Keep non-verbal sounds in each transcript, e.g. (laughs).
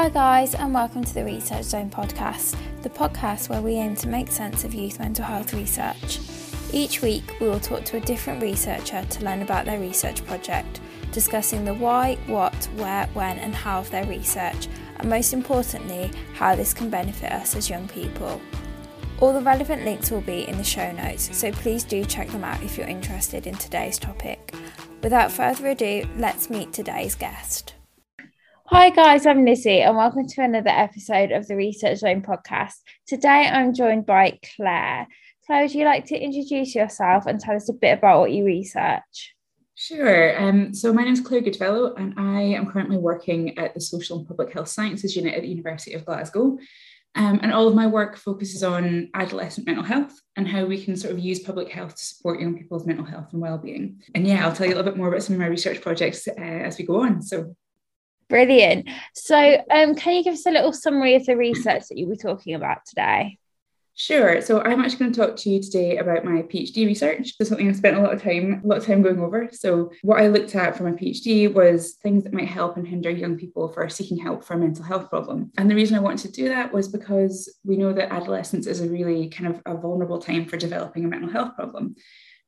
Hi, guys, and welcome to the Research Zone podcast, the podcast where we aim to make sense of youth mental health research. Each week, we will talk to a different researcher to learn about their research project, discussing the why, what, where, when, and how of their research, and most importantly, how this can benefit us as young people. All the relevant links will be in the show notes, so please do check them out if you're interested in today's topic. Without further ado, let's meet today's guest. Hi, guys, I'm Lizzie, and welcome to another episode of the Research Zone podcast. Today, I'm joined by Claire. Claire, would you like to introduce yourself and tell us a bit about what you research? Sure. Um, so, my name is Claire Goodfellow, and I am currently working at the Social and Public Health Sciences Unit at the University of Glasgow. Um, and all of my work focuses on adolescent mental health and how we can sort of use public health to support young people's mental health and well-being. And yeah, I'll tell you a little bit more about some of my research projects uh, as we go on. So Brilliant. So, um, can you give us a little summary of the research that you were talking about today? Sure. So I'm actually going to talk to you today about my PhD research. Is something I spent a lot of time, a lot of time going over. So what I looked at for my PhD was things that might help and hinder young people for seeking help for a mental health problem. And the reason I wanted to do that was because we know that adolescence is a really kind of a vulnerable time for developing a mental health problem.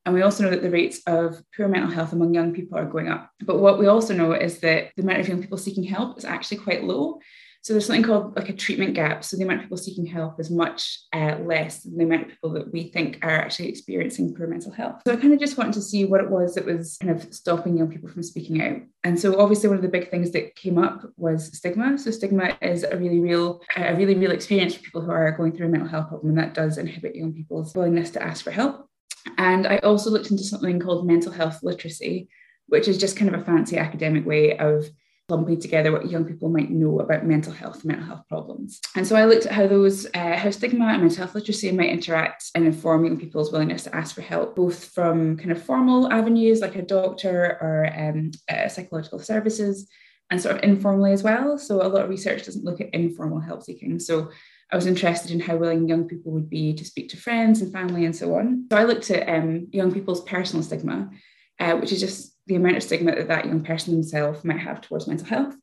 And we also know that the rates of poor mental health among young people are going up. But what we also know is that the amount of young people seeking help is actually quite low. So there's something called like a treatment gap. So the amount of people seeking help is much uh, less than the amount of people that we think are actually experiencing poor mental health. So I kind of just wanted to see what it was that was kind of stopping young people from speaking out. And so obviously one of the big things that came up was stigma. So stigma is a really real, a really real experience for people who are going through a mental health problem, and that does inhibit young people's willingness to ask for help. And I also looked into something called mental health literacy, which is just kind of a fancy academic way of lumping together what young people might know about mental health, mental health problems. And so I looked at how those, uh, how stigma and mental health literacy might interact and inform young people's willingness to ask for help, both from kind of formal avenues like a doctor or um, uh, psychological services, and sort of informally as well. So a lot of research doesn't look at informal help seeking. So I was interested in how willing young people would be to speak to friends and family and so on. So I looked at um, young people's personal stigma, uh, which is just the amount of stigma that that young person themselves might have towards mental health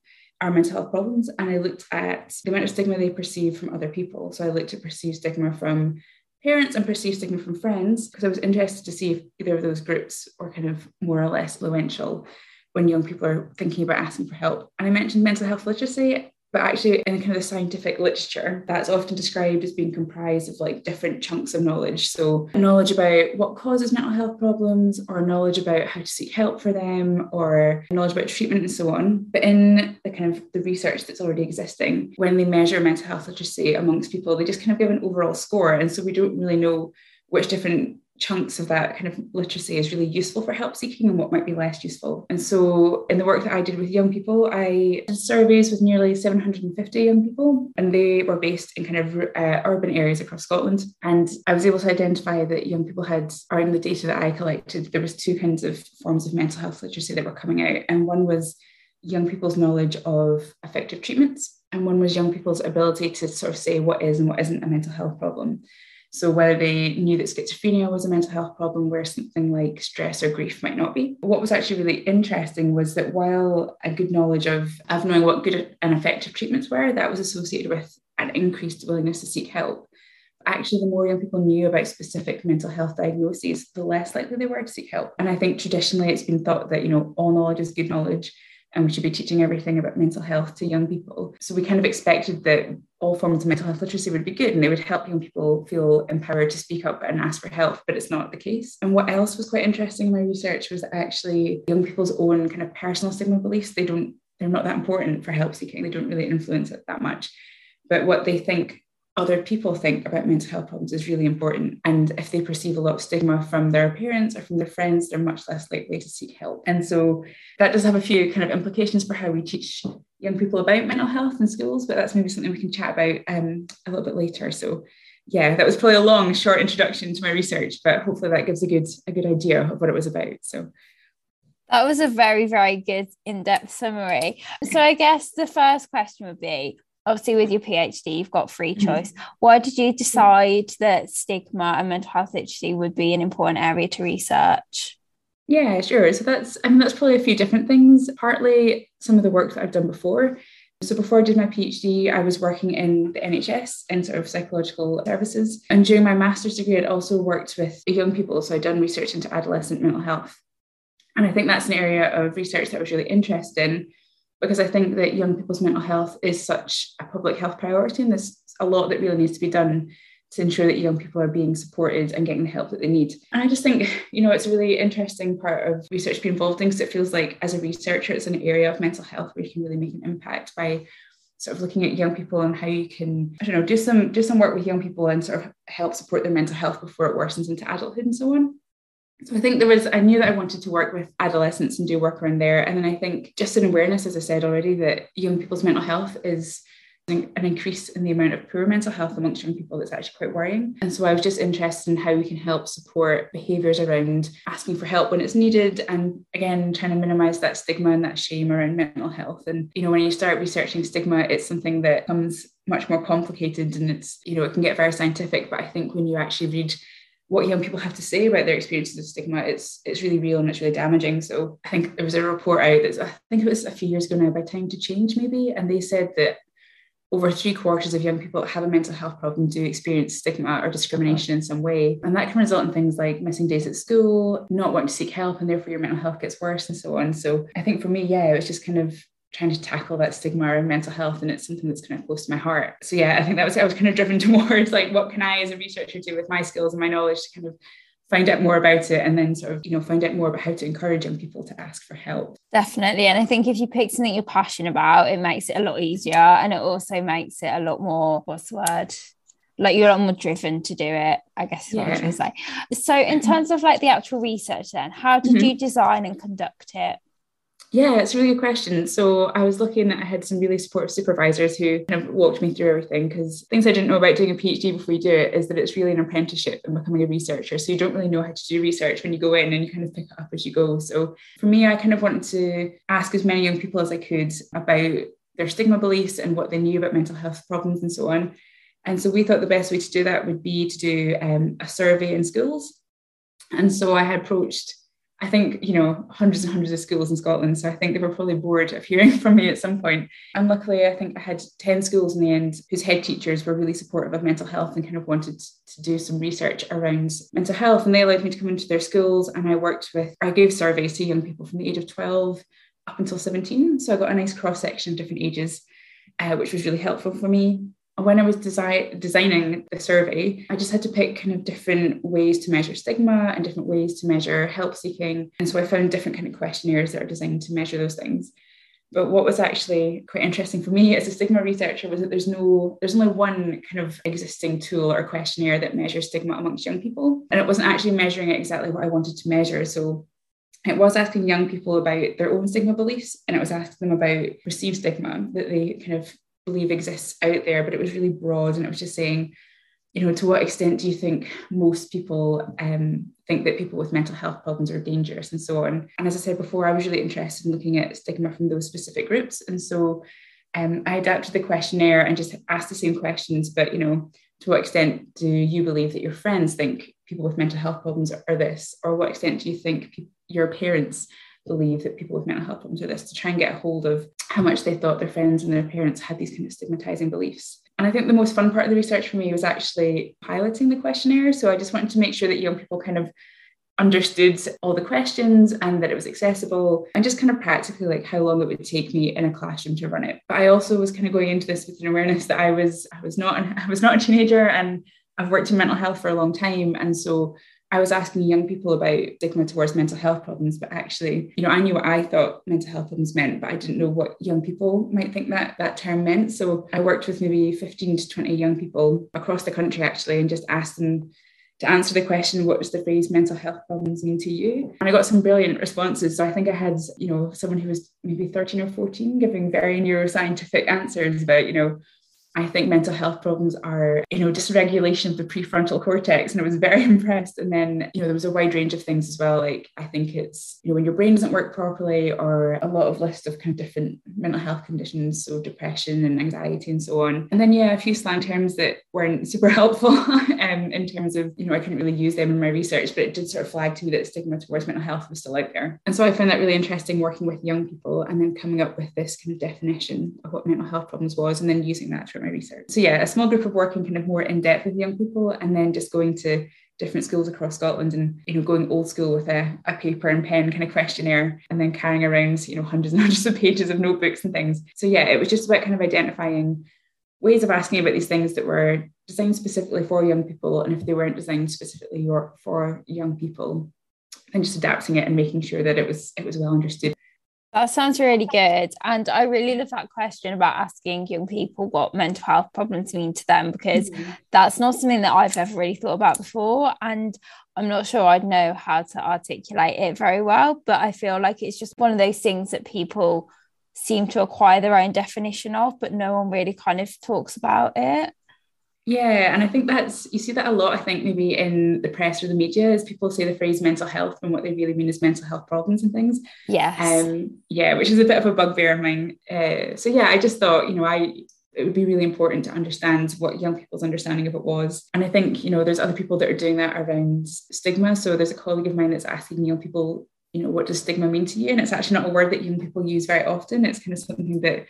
or mental health problems. And I looked at the amount of stigma they perceive from other people. So I looked at perceived stigma from parents and perceived stigma from friends because I was interested to see if either of those groups were kind of more or less influential when young people are thinking about asking for help. And I mentioned mental health literacy. But actually, in kind of the scientific literature, that's often described as being comprised of like different chunks of knowledge. So, knowledge about what causes mental health problems, or knowledge about how to seek help for them, or knowledge about treatment and so on. But in the kind of the research that's already existing, when they measure mental health literacy amongst people, they just kind of give an overall score. And so we don't really know which different chunks of that kind of literacy is really useful for help seeking and what might be less useful. And so, in the work that I did with young people, I did surveys with nearly 750 young people, and they were based in kind of uh, urban areas across Scotland. And I was able to identify that young people had, in the data that I collected, there was two kinds of forms of mental health literacy that were coming out, and one was young people's knowledge of effective treatments, and one was young people's ability to sort of say what is and what isn't a mental health problem. So, whether they knew that schizophrenia was a mental health problem where something like stress or grief might not be. What was actually really interesting was that while a good knowledge of, of knowing what good and effective treatments were, that was associated with an increased willingness to seek help. Actually, the more young people knew about specific mental health diagnoses, the less likely they were to seek help. And I think traditionally it's been thought that, you know, all knowledge is good knowledge and we should be teaching everything about mental health to young people. So we kind of expected that all forms of mental health literacy would be good and they would help young people feel empowered to speak up and ask for help, but it's not the case. And what else was quite interesting in my research was actually young people's own kind of personal stigma beliefs, they don't, they're not that important for help seeking. They don't really influence it that much. But what they think other people think about mental health problems is really important. And if they perceive a lot of stigma from their parents or from their friends, they're much less likely to seek help. And so that does have a few kind of implications for how we teach young people about mental health in schools, but that's maybe something we can chat about um, a little bit later. So yeah, that was probably a long, short introduction to my research, but hopefully that gives a good a good idea of what it was about. So that was a very, very good in-depth summary. So I guess the first question would be obviously with your PhD, you've got free mm-hmm. choice. Mm-hmm. Why did you decide that stigma and mental health literacy would be an important area to research? Yeah, sure. So that's I mean that's probably a few different things. Partly some of the work that I've done before. So before I did my PhD, I was working in the NHS in sort of psychological services. And during my master's degree, I'd also worked with young people. So I'd done research into adolescent mental health. And I think that's an area of research that I was really interested in because I think that young people's mental health is such a public health priority and there's a lot that really needs to be done to ensure that young people are being supported and getting the help that they need. And I just think, you know, it's a really interesting part of research to be involved in because it feels like as a researcher, it's an area of mental health where you can really make an impact by sort of looking at young people and how you can, I don't know, do some do some work with young people and sort of help support their mental health before it worsens into adulthood and so on. So I think there was, I knew that I wanted to work with adolescents and do work around there. And then I think just an awareness, as I said already, that young people's mental health is an increase in the amount of poor mental health amongst young people that's actually quite worrying. And so I was just interested in how we can help support behaviours around asking for help when it's needed and again trying to minimize that stigma and that shame around mental health. And you know, when you start researching stigma, it's something that comes much more complicated and it's, you know, it can get very scientific. But I think when you actually read what young people have to say about their experiences of stigma, it's it's really real and it's really damaging. So I think there was a report out that I think it was a few years ago now by Time to Change maybe, and they said that over three quarters of young people that have a mental health problem do experience stigma or discrimination in some way. And that can result in things like missing days at school, not wanting to seek help, and therefore your mental health gets worse and so on. So I think for me, yeah, it was just kind of trying to tackle that stigma around mental health and it's something that's kind of close to my heart. So yeah i think that was i was kind of driven (laughs) towards like what can i as a researcher do with my skills and my knowledge to kind of find out more about it and then sort of you know find out more about how to encourage young people to ask for help. Definitely and i think if you pick something you're passionate about it makes it a lot easier and it also makes it a lot more what's the word? Like you're a lot more driven to do it i guess is yeah. what i'm trying to say. So in terms of like the actual research then how did mm-hmm. you design and conduct it yeah, it's a really good question. So I was looking, I had some really supportive supervisors who kind of walked me through everything because things I didn't know about doing a PhD before you do it is that it's really an apprenticeship and becoming a researcher. So you don't really know how to do research when you go in and you kind of pick it up as you go. So for me, I kind of wanted to ask as many young people as I could about their stigma beliefs and what they knew about mental health problems and so on. And so we thought the best way to do that would be to do um, a survey in schools. And so I had approached I think, you know, hundreds and hundreds of schools in Scotland. So I think they were probably bored of hearing (laughs) from me at some point. And luckily, I think I had 10 schools in the end whose head teachers were really supportive of mental health and kind of wanted to do some research around mental health. And they allowed me to come into their schools. And I worked with, I gave surveys to young people from the age of 12 up until 17. So I got a nice cross section of different ages, uh, which was really helpful for me when I was design, designing the survey, I just had to pick kind of different ways to measure stigma and different ways to measure help seeking. And so I found different kind of questionnaires that are designed to measure those things. But what was actually quite interesting for me as a stigma researcher was that there's no, there's only one kind of existing tool or questionnaire that measures stigma amongst young people. And it wasn't actually measuring exactly what I wanted to measure. So it was asking young people about their own stigma beliefs and it was asking them about perceived stigma that they kind of believe exists out there, but it was really broad and it was just saying, you know, to what extent do you think most people um, think that people with mental health problems are dangerous and so on? And as I said before, I was really interested in looking at stigma from those specific groups. And so um, I adapted the questionnaire and just asked the same questions, but, you know, to what extent do you believe that your friends think people with mental health problems are this? Or what extent do you think pe- your parents believe that people with mental health problems are this to try and get a hold of how much they thought their friends and their parents had these kind of stigmatizing beliefs. And I think the most fun part of the research for me was actually piloting the questionnaire. So I just wanted to make sure that young people kind of understood all the questions and that it was accessible and just kind of practically like how long it would take me in a classroom to run it. But I also was kind of going into this with an awareness that I was I was not (laughs) I was not a teenager and I've worked in mental health for a long time. And so I was asking young people about stigma towards mental health problems, but actually, you know, I knew what I thought mental health problems meant, but I didn't know what young people might think that that term meant. So I worked with maybe 15 to 20 young people across the country actually and just asked them to answer the question, what does the phrase mental health problems mean to you? And I got some brilliant responses. So I think I had, you know, someone who was maybe 13 or 14 giving very neuroscientific answers about, you know, I think mental health problems are, you know, dysregulation of the prefrontal cortex. And I was very (laughs) impressed. And then, you know, there was a wide range of things as well. Like I think it's, you know, when your brain doesn't work properly or a lot of list of kind of different mental health conditions, so depression and anxiety and so on. And then yeah, a few slang terms that weren't (laughs) super helpful um, in terms of, you know, I couldn't really use them in my research, but it did sort of flag to me that stigma towards mental health was still out there. And so I found that really interesting working with young people and then coming up with this kind of definition of what mental health problems was and then using that through my research. So yeah, a small group of working kind of more in depth with young people and then just going to different schools across Scotland and you know going old school with a, a paper and pen kind of questionnaire and then carrying around you know hundreds and (laughs) hundreds of pages of notebooks and things so yeah it was just about kind of identifying ways of asking about these things that were designed specifically for young people and if they weren't designed specifically for young people and just adapting it and making sure that it was it was well understood that sounds really good. And I really love that question about asking young people what mental health problems mean to them because mm-hmm. that's not something that I've ever really thought about before. And I'm not sure I'd know how to articulate it very well, but I feel like it's just one of those things that people seem to acquire their own definition of, but no one really kind of talks about it. Yeah, and I think that's you see that a lot. I think maybe in the press or the media, as people say the phrase mental health and what they really mean is mental health problems and things. Yes. Um, yeah, which is a bit of a bugbear of mine. Uh, so yeah, I just thought you know I it would be really important to understand what young people's understanding of it was. And I think you know there's other people that are doing that around stigma. So there's a colleague of mine that's asking young people, you know, what does stigma mean to you? And it's actually not a word that young people use very often. It's kind of something that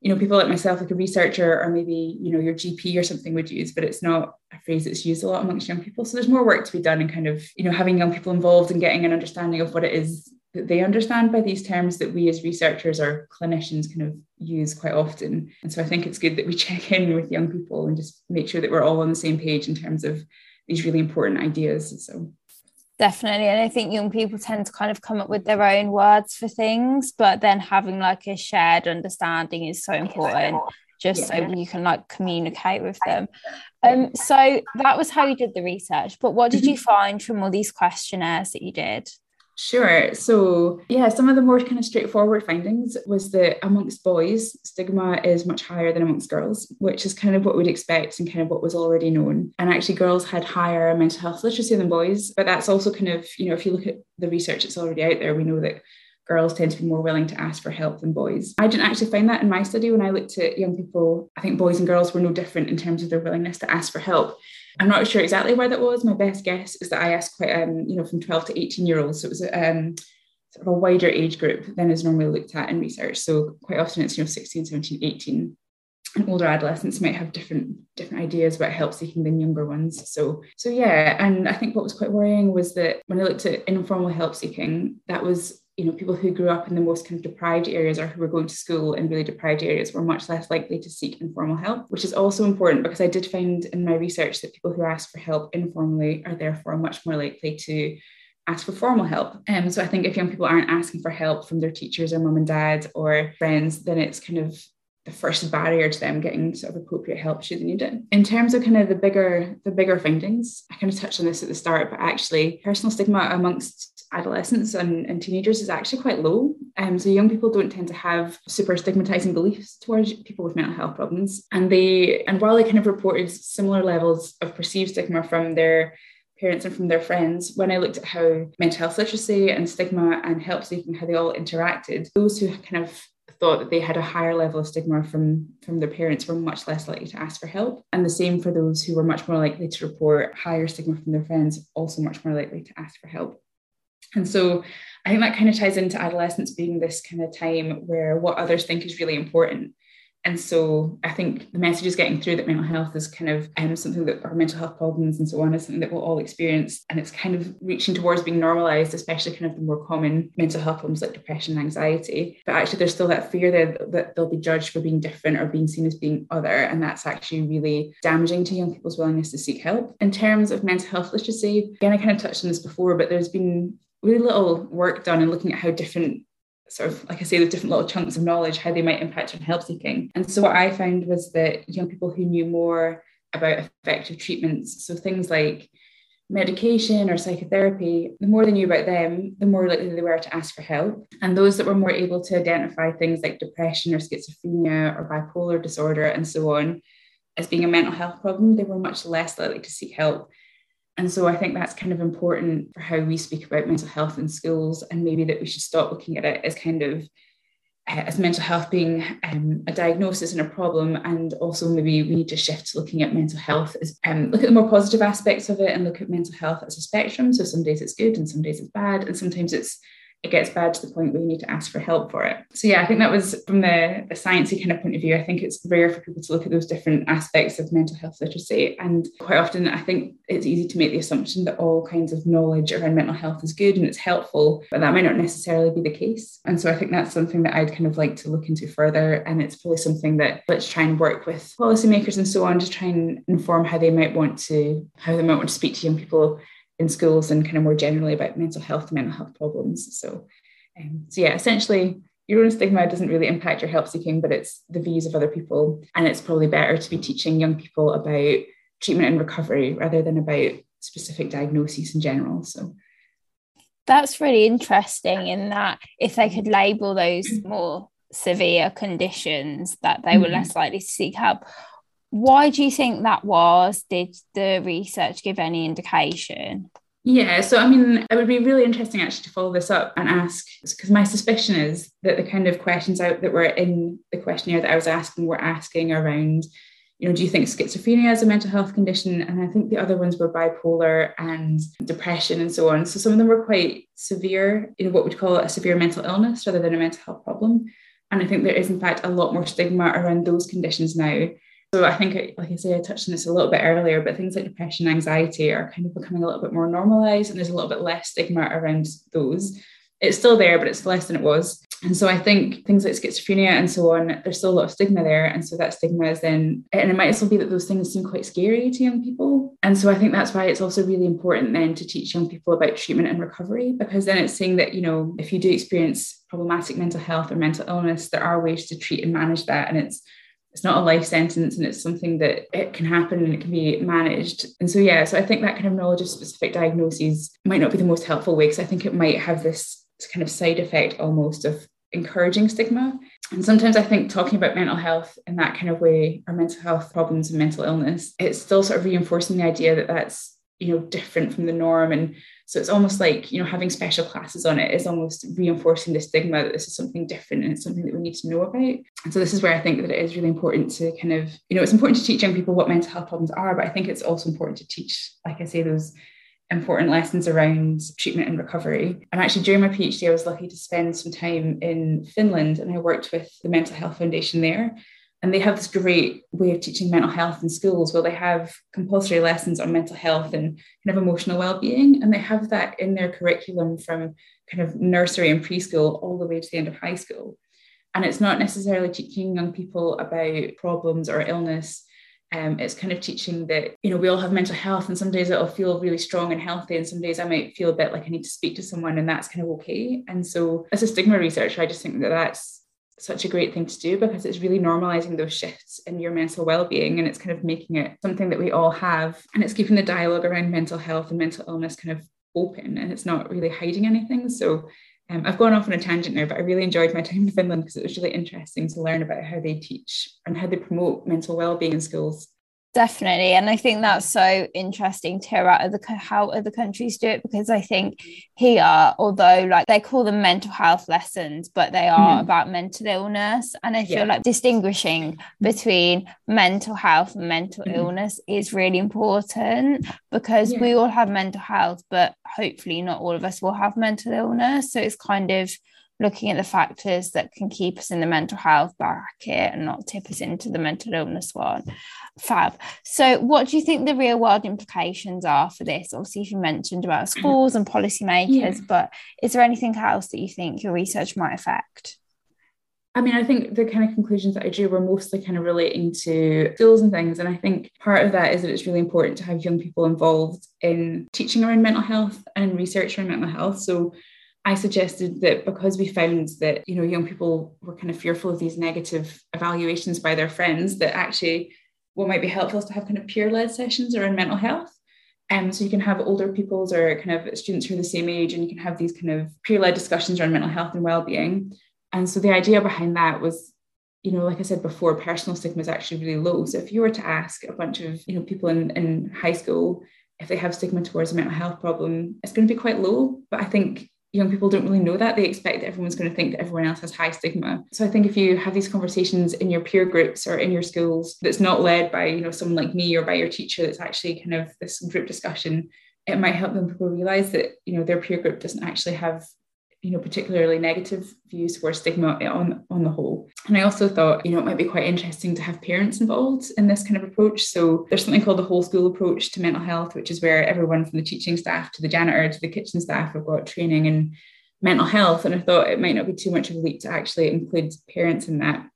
you know, people like myself, like a researcher or maybe, you know, your GP or something would use, but it's not a phrase that's used a lot amongst young people. So there's more work to be done in kind of, you know, having young people involved and getting an understanding of what it is that they understand by these terms that we as researchers or clinicians kind of use quite often. And so I think it's good that we (laughs) check in with young people and just make sure that we're all on the same page in terms of these really important ideas. So Definitely. And I think young people tend to kind of come up with their own words for things, but then having like a shared understanding is so important just yeah. so you can like communicate with them. Um, so that was how you did the research, but what did you mm-hmm. find from all these questionnaires that you did? Sure. So, yeah, some of the more kind of straightforward findings was that amongst boys, stigma is much higher than amongst girls, which is kind of what we'd expect and kind of what was already known. And actually, girls had higher mental health literacy than boys. But that's also kind of, you know, if you look at the research that's already out there, we know that girls tend to be more willing to ask for help than boys. I didn't actually find that in my study when I looked at young people. I think boys and girls were no different in terms of their willingness to ask for help. I'm not sure exactly where that was. My best guess is that I asked quite, um, you know, from 12 to 18 year olds. So it was um, sort of a wider age group than is normally looked at in research. So quite often it's, you know, 16, 17, 18. And older adolescents might have different different ideas about help seeking than younger ones. So so yeah, and I think what was quite worrying was that when I looked at informal help seeking, that was you know, people who grew up in the most kind of deprived areas or who were going to school in really deprived areas were much less likely to seek informal help, which is also important because I did find in my research that people who ask for help informally are therefore much more likely to ask for formal help. Um, so I think if young people aren't asking for help from their teachers or mum and dad or friends, then it's kind of the first barrier to them getting sort of appropriate help should they need it. In terms of kind of the bigger the bigger findings, I kind of touched on this at the start, but actually personal stigma amongst adolescents and, and teenagers is actually quite low. Um, so young people don't tend to have super stigmatizing beliefs towards people with mental health problems. And they and while they kind of reported similar levels of perceived stigma from their parents and from their friends, when I looked at how mental health literacy and stigma and help seeking, how they all interacted, those who kind of thought that they had a higher level of stigma from, from their parents were much less likely to ask for help. And the same for those who were much more likely to report higher stigma from their friends, also much more likely to ask for help. And so I think that kind of ties into adolescence being this kind of time where what others think is really important. And so I think the message is getting through that mental health is kind of um, something that our mental health problems and so on is something that we'll all experience. And it's kind of reaching towards being normalized, especially kind of the more common mental health problems like depression and anxiety. But actually, there's still that fear there that they'll be judged for being different or being seen as being other. And that's actually really damaging to young people's willingness to seek help. In terms of mental health literacy, again, I kind of touched on this before, but there's been really little work done in looking at how different sort of like I say, the different little chunks of knowledge, how they might impact on help seeking. And so what I found was that young people who knew more about effective treatments, so things like medication or psychotherapy, the more they knew about them, the more likely they were to ask for help. And those that were more able to identify things like depression or schizophrenia or bipolar disorder and so on, as being a mental health problem, they were much less likely to seek help. And so I think that's kind of important for how we speak about mental health in schools, and maybe that we should stop looking at it as kind of uh, as mental health being um, a diagnosis and a problem, and also maybe we need to shift to looking at mental health as um, look at the more positive aspects of it and look at mental health as a spectrum. So some days it's good and some days it's bad, and sometimes it's it gets bad to the point where you need to ask for help for it. So yeah, I think that was from the, the sciencey kind of point of view. I think it's rare for people to look at those different aspects of mental health literacy. And quite often I think it's easy to make the assumption that all kinds of knowledge around mental health is good and it's helpful, but that might not necessarily be the case. And so I think that's something that I'd kind of like to look into further. And it's probably something that let's try and work with policymakers and so on to try and inform how they might want to, how they might want to speak to young people in schools and kind of more generally about mental health mental health problems. So, um, so yeah, essentially, your own stigma doesn't really impact your help seeking, but it's the views of other people. And it's probably better to be teaching young people about treatment and recovery rather than about specific diagnoses in general. So that's really interesting in that if they could label those more severe conditions that they were mm-hmm. less likely to seek help why do you think that was? Did the research give any indication? Yeah, so I mean, it would be really interesting actually to follow this up and ask because my suspicion is that the kind of questions out that were in the questionnaire that I was asking were asking around, you know, do you think schizophrenia is a mental health condition? And I think the other ones were bipolar and depression and so on. So some of them were quite severe, you know, what we'd call a severe mental illness rather than a mental health problem. And I think there is, in fact, a lot more stigma around those conditions now. So I think, like I say, I touched on this a little bit earlier, but things like depression anxiety are kind of becoming a little bit more normalized, and there's a little bit less stigma around those. It's still there, but it's less than it was. And so I think things like schizophrenia and so on, there's still a lot of stigma there. And so that stigma is then, and it might also be that those things seem quite scary to young people. And so I think that's why it's also really important then to teach young people about treatment and recovery, because then it's saying that, you know, if you do experience problematic mental health or mental illness, there are ways to treat and manage that. And it's it's not a life sentence and it's something that it can happen and it can be managed. And so, yeah, so I think that kind of knowledge of specific diagnoses might not be the most helpful way because I think it might have this kind of side effect almost of encouraging stigma. And sometimes I think talking about mental health in that kind of way, or mental health problems and mental illness, it's still sort of reinforcing the idea that that's you know different from the norm and so it's almost like you know having special classes on it is almost reinforcing the stigma that this is something different and it's something that we need to know about and so this is where i think that it is really important to kind of you know it's important to teach young people what mental health problems are but i think it's also important to teach like i say those important lessons around treatment and recovery. And actually, during my PhD, I was lucky to spend some time in Finland and I worked with the Mental Health Foundation there. And they have this great way of teaching mental health in schools where they have compulsory lessons on mental health and kind of emotional well-being. And they have that in their curriculum from kind of nursery and preschool all the way to the end of high school. And it's not necessarily teaching young people about problems or illness. Um, it's kind of teaching that you know we all have mental health and some days it'll feel really strong and healthy and some days i might feel a bit like i need to speak to someone and that's kind of okay and so as a stigma researcher i just think that that's such a great thing to do because it's really normalizing those shifts in your mental well-being and it's kind of making it something that we all have. And it's keeping the dialogue around mental health and mental illness kind of open and it's not really hiding anything. So um, I've gone off on a tangent now, but I really enjoyed my time in Finland because it was really interesting to learn about how they teach and how they promote mental well-being in schools Definitely. And I think that's so interesting to hear out the, how other countries do it because I think here, although like they call them mental health lessons, but they are mm-hmm. about mental illness. And I feel yeah. like distinguishing between mental health and mental mm-hmm. illness is really important because yeah. we all have mental health, but hopefully not all of us will have mental illness. So it's kind of looking at the factors that can keep us in the mental health bracket and not tip us into the mental illness one. Fab. So, what do you think the real world implications are for this? Obviously, you mentioned about schools and policymakers, yeah. but is there anything else that you think your research might affect? I mean, I think the kind of conclusions that I drew were mostly kind of relating to schools and things. And I think part of that is that it's really important to have young people involved in teaching around mental health and research around mental health. So I suggested that because we found that you know young people were kind of fearful of these negative evaluations by their friends, that actually what might be helpful is to have kind of peer-led sessions around mental health. Um, so you can have older people's or kind of students who are the same age, and you can have these kind of peer-led discussions around mental health and well-being. And so the idea behind that was you know, like I said before, personal stigma is actually really low. So if you were to ask a bunch of, you know, people in, in high school if they have stigma towards a mental health problem, it's going to be quite low. But I think young people don't really know that. They expect that everyone's going to think that everyone else has high stigma. So I think if you have these conversations in your peer groups or in your schools that's not led by, you know, someone like me or by your teacher, that's actually kind of this group discussion, it might help them people realize that, you know, their peer group doesn't actually have you know particularly negative views towards stigma on on the whole. And i also thought you know it might be quite interesting to have parents involved in this kind of approach. So there's something called the whole school approach to mental health which is where everyone from the teaching staff to the janitor to the kitchen staff have got training in mental health. And i thought it might not be too much of a leap to actually include parents in that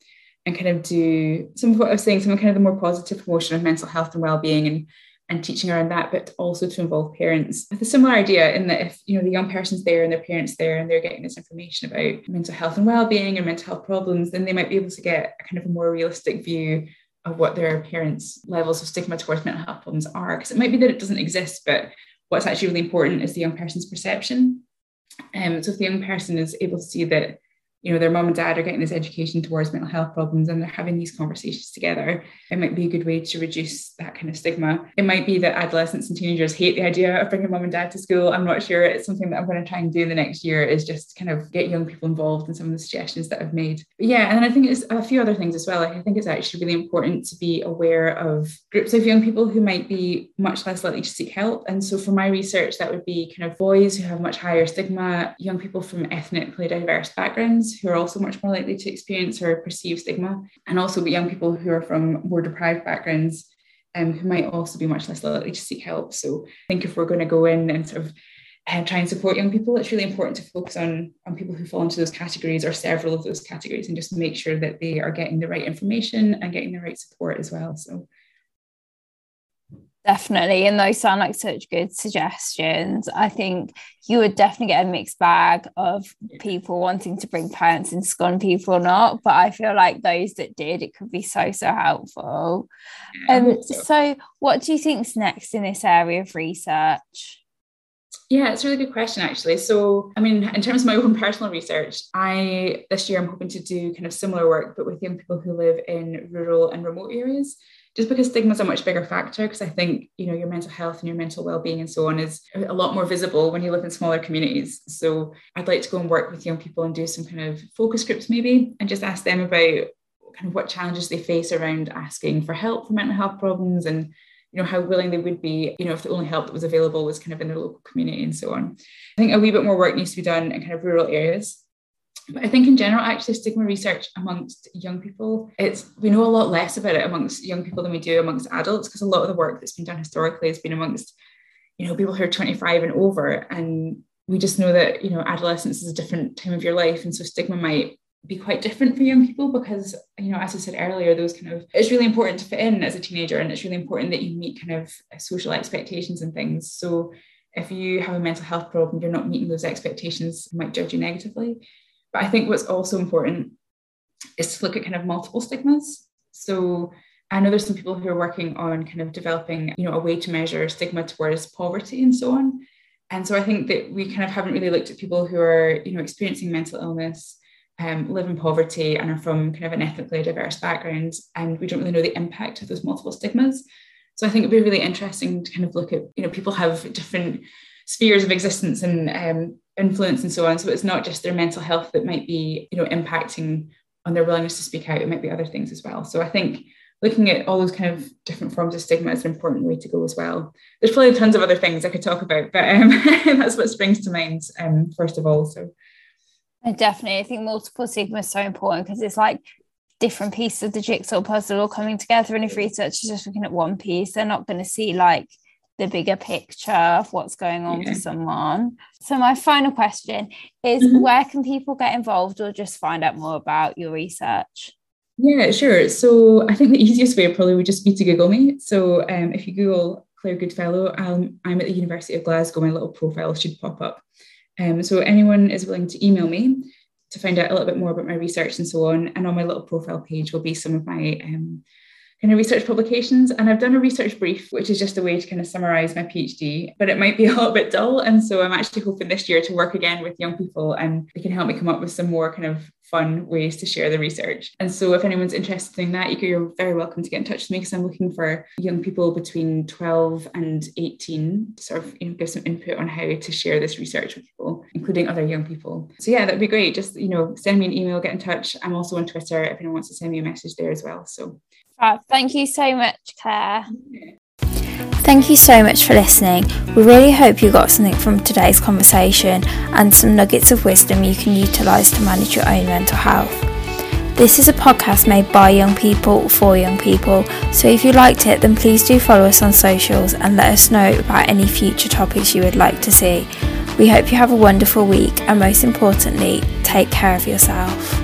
and kind of do some of what i was saying some of kind of the more positive promotion of mental health and well-being and and teaching around that, but also to involve parents with a similar idea in that if you know the young person's there and their parents there and they're getting this information about mental health and well-being and mental health problems, then they might be able to get a kind of a more realistic view of what their parents' levels of stigma towards mental health problems are. Because it might be that it doesn't exist, but what's actually really important is the young person's perception. Um, so if the young person is able to see that you know their mom and dad are getting this education towards mental health problems and they're having these conversations together it might be a good way to reduce that kind of stigma. It might be that adolescents and teenagers hate the idea of bringing mom and dad to school. I'm not sure. It's something that i'm going to try and do in the next year is just kind of get young people involved in some of the suggestions that i've made. But yeah and then i think it's a few other things as well. Like i think it's actually really important to be aware of groups of young people who might be much less likely to seek help. And so for my research that would be kind of boys who have much higher stigma young people from ethnically diverse backgrounds who are also much more likely to experience or perceive stigma, and also young people who are from more deprived backgrounds um, who might also be much less likely to seek help. So I think if we're going to go in and sort of uh, try and support young people, it's really important to focus on, on people who fall into those categories or several of those categories and just make sure that they are getting the right information and getting the right support as well. So Definitely. And those sound like such good suggestions. I think you would definitely get a mixed bag of people wanting to bring parents in school and people not. But I feel like those that did, it could be so, so helpful. Um, so. so, what do you think's next in this area of research? Yeah, it's a really good question, actually. So, I mean, in terms of my (laughs) own personal research, I this year I'm hoping to do kind of similar work, but with young people who live in rural and remote areas just because stigma is a much bigger factor because i think you know your mental health and your mental well-being and so on is a lot more visible when you live in smaller communities. So i'd like to go and work with young people and do some kind of focus groups maybe and just ask them about kind of what challenges they face around asking for help for mental health problems and you know how willing they would be you know if the only help that was available was kind of in their local community and so on. I think a wee bit more work needs to be done in kind of rural areas but I think in general, actually, stigma research amongst young people, it's we know a lot less about it amongst young people than we do amongst adults, because a lot of the work that's been done historically has been amongst, you know, people who are 25 and over. And we just know that, you know, adolescence is a different time of your life. And so stigma might be quite different for young people because, you know, as I said earlier, those kind of it's really important to fit in as a teenager and it's really important that you meet kind of social expectations and things. So if you have a mental health problem, you're not meeting those expectations, might judge you negatively. But I think what's also important is to look at kind of multiple stigmas. So I know there's some people who are working on kind of developing, you know, a way to measure stigma towards poverty and so on. And so I think that we kind of haven't really looked at people who are, you know, experiencing mental illness, um, live in poverty, and are from kind of an ethnically diverse background, and we don't really know the impact of those multiple stigmas. So I think it'd be really interesting to kind of look at, you know, people have different spheres of existence and um, influence and so on. So it's not just their mental health that might be, you know, impacting on their willingness to speak out. It might be other things as well. So I think looking at all those kind of different forms of stigma is an important way to go as well. There's probably tons of other things I could talk about, but um, (laughs) that's what springs to mind um, first of all. So definitely, I think multiple stigma is so important because it's like different pieces of the jigsaw puzzle all coming together. And if research is just looking at one piece, they're not going to see like the bigger picture of what's going on yeah. for someone. So my final question is mm-hmm. where can people get involved or just find out more about your research? Yeah, sure. So I think the easiest way probably would just be to Google me. So um, if you Google Claire Goodfellow, I'm, I'm at the University of Glasgow. My little profile should pop up. Um, so anyone is willing to email me to find out a little bit more about my research and so on. And on my little profile page will be some of my um, kind of research publications. And I've done a research brief, which is just a way to kind of summarize my PhD, but it might be (laughs) a little bit dull. And so I'm actually hoping this year to work again with young people and they can help me come up with some more kind of fun ways to share the research. And so if anyone's interested in that, you're very welcome to get in touch with me because I'm looking for young people between 12 and 18 to sort of you know, give some input on how to share this research with people, including other young people. So yeah, that'd be great. Just, you know, send me an email, get in touch. I'm also on Twitter if anyone wants to send me a message there as well. So thank you so much, Claire. Thank you so much for listening. We really hope you got something from today's conversation and some nuggets of wisdom you can utilise to manage your own mental health. This is a podcast made by young people for young people, so if you liked it, then please do follow us on socials and let us know about any future topics you would like to see. We hope you have a wonderful week and most importantly, take care of yourself.